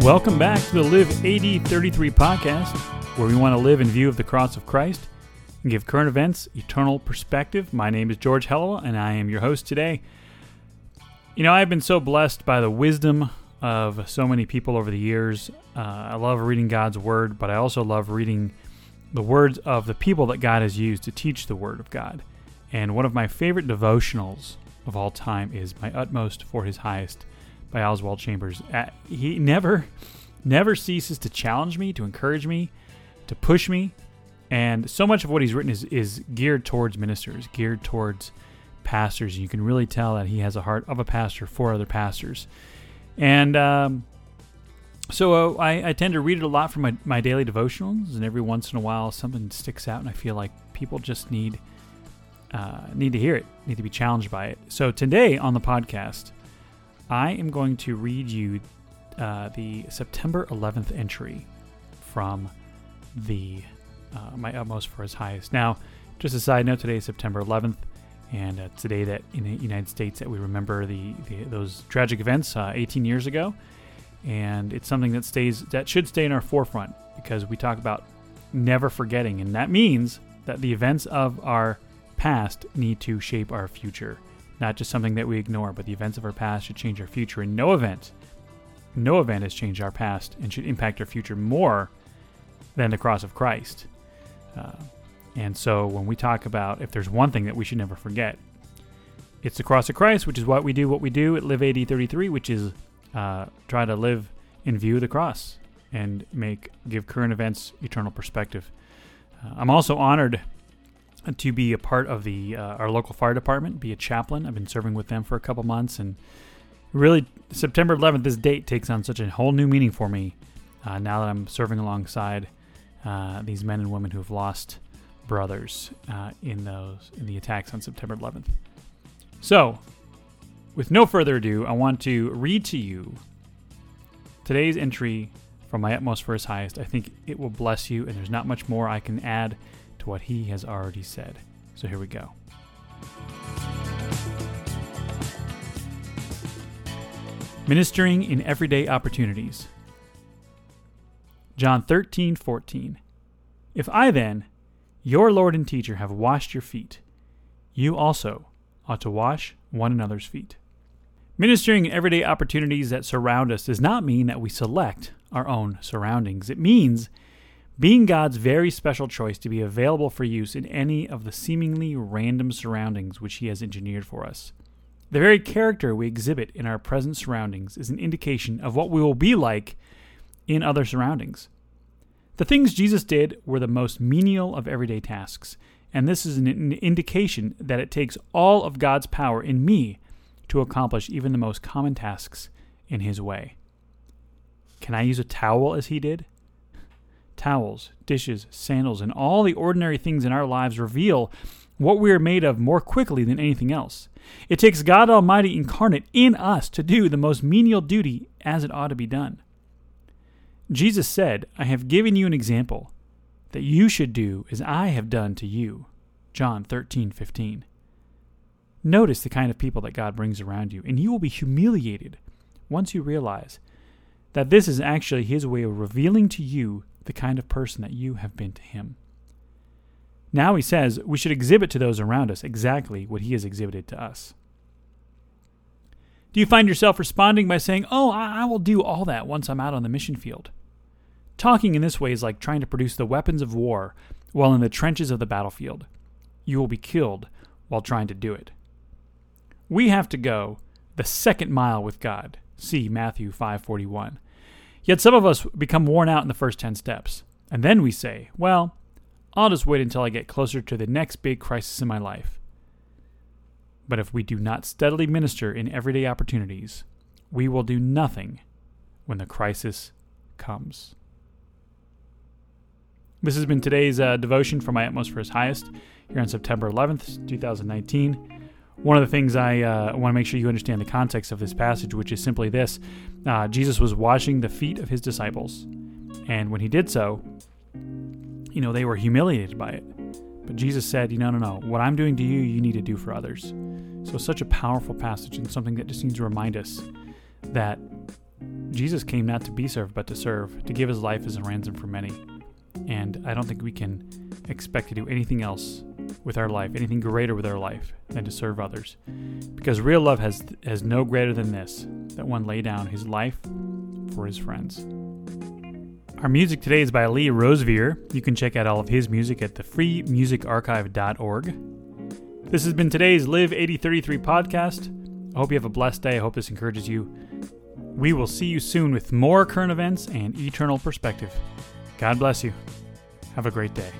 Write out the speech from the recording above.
Welcome back to the Live AD 33 podcast, where we want to live in view of the cross of Christ and give current events eternal perspective. My name is George Hellowa, and I am your host today. You know, I've been so blessed by the wisdom of so many people over the years. Uh, I love reading God's Word, but I also love reading the words of the people that God has used to teach the Word of God. And one of my favorite devotionals of all time is My Utmost for His Highest by Oswald Chambers. Uh, he never, never ceases to challenge me, to encourage me, to push me. And so much of what he's written is, is geared towards ministers, geared towards pastors. You can really tell that he has a heart of a pastor for other pastors. And um, so uh, I, I, tend to read it a lot from my, my daily devotionals, and every once in a while something sticks out, and I feel like people just need uh, need to hear it, need to be challenged by it. So today on the podcast, I am going to read you uh, the September 11th entry from the uh, My Utmost for His Highest. Now, just a side note, today is September 11th, and uh, today that in the United States that we remember the, the those tragic events uh, 18 years ago, and it's something that stays that should stay in our forefront because we talk about never forgetting, and that means that the events of our past need to shape our future not just something that we ignore, but the events of our past should change our future. And no event, no event has changed our past and should impact our future more than the cross of Christ. Uh, and so when we talk about if there's one thing that we should never forget, it's the cross of Christ, which is what we do, what we do at Live AD 33, which is uh, try to live in view of the cross and make give current events eternal perspective. Uh, I'm also honored to be a part of the uh, our local fire department, be a chaplain. I've been serving with them for a couple months, and really September 11th, this date takes on such a whole new meaning for me uh, now that I'm serving alongside uh, these men and women who have lost brothers uh, in those in the attacks on September 11th. So, with no further ado, I want to read to you today's entry from my utmost for his highest. I think it will bless you, and there's not much more I can add what he has already said. So here we go. Ministering in everyday opportunities. John 13, 14. If I then, your Lord and teacher, have washed your feet, you also ought to wash one another's feet. Ministering in everyday opportunities that surround us does not mean that we select our own surroundings. It means being God's very special choice to be available for use in any of the seemingly random surroundings which He has engineered for us. The very character we exhibit in our present surroundings is an indication of what we will be like in other surroundings. The things Jesus did were the most menial of everyday tasks, and this is an indication that it takes all of God's power in me to accomplish even the most common tasks in His way. Can I use a towel as He did? Towels, dishes, sandals, and all the ordinary things in our lives reveal what we are made of more quickly than anything else. It takes God Almighty incarnate in us to do the most menial duty as it ought to be done. Jesus said, I have given you an example that you should do as I have done to you. John 13, 15. Notice the kind of people that God brings around you, and you will be humiliated once you realize that this is actually His way of revealing to you the kind of person that you have been to him. Now he says we should exhibit to those around us exactly what he has exhibited to us. Do you find yourself responding by saying, Oh, I will do all that once I'm out on the mission field? Talking in this way is like trying to produce the weapons of war while in the trenches of the battlefield. You will be killed while trying to do it. We have to go the second mile with God. See Matthew 5:41. Yet some of us become worn out in the first 10 steps. And then we say, well, I'll just wait until I get closer to the next big crisis in my life. But if we do not steadily minister in everyday opportunities, we will do nothing when the crisis comes. This has been today's uh, devotion for my utmost for his highest here on September 11th, 2019 one of the things I uh, want to make sure you understand the context of this passage, which is simply this uh, Jesus was washing the feet of his disciples. And when he did so, you know, they were humiliated by it. But Jesus said, you know, no, no, what I'm doing to you, you need to do for others. So, such a powerful passage and something that just needs to remind us that Jesus came not to be served, but to serve, to give his life as a ransom for many. And I don't think we can expect to do anything else with our life, anything greater with our life than to serve others. Because real love has has no greater than this, that one lay down his life for his friends. Our music today is by Lee Rosevere. You can check out all of his music at thefreemusicarchive.org. This has been today's Live AD 33 podcast. I hope you have a blessed day. I hope this encourages you. We will see you soon with more current events and eternal perspective. God bless you. Have a great day.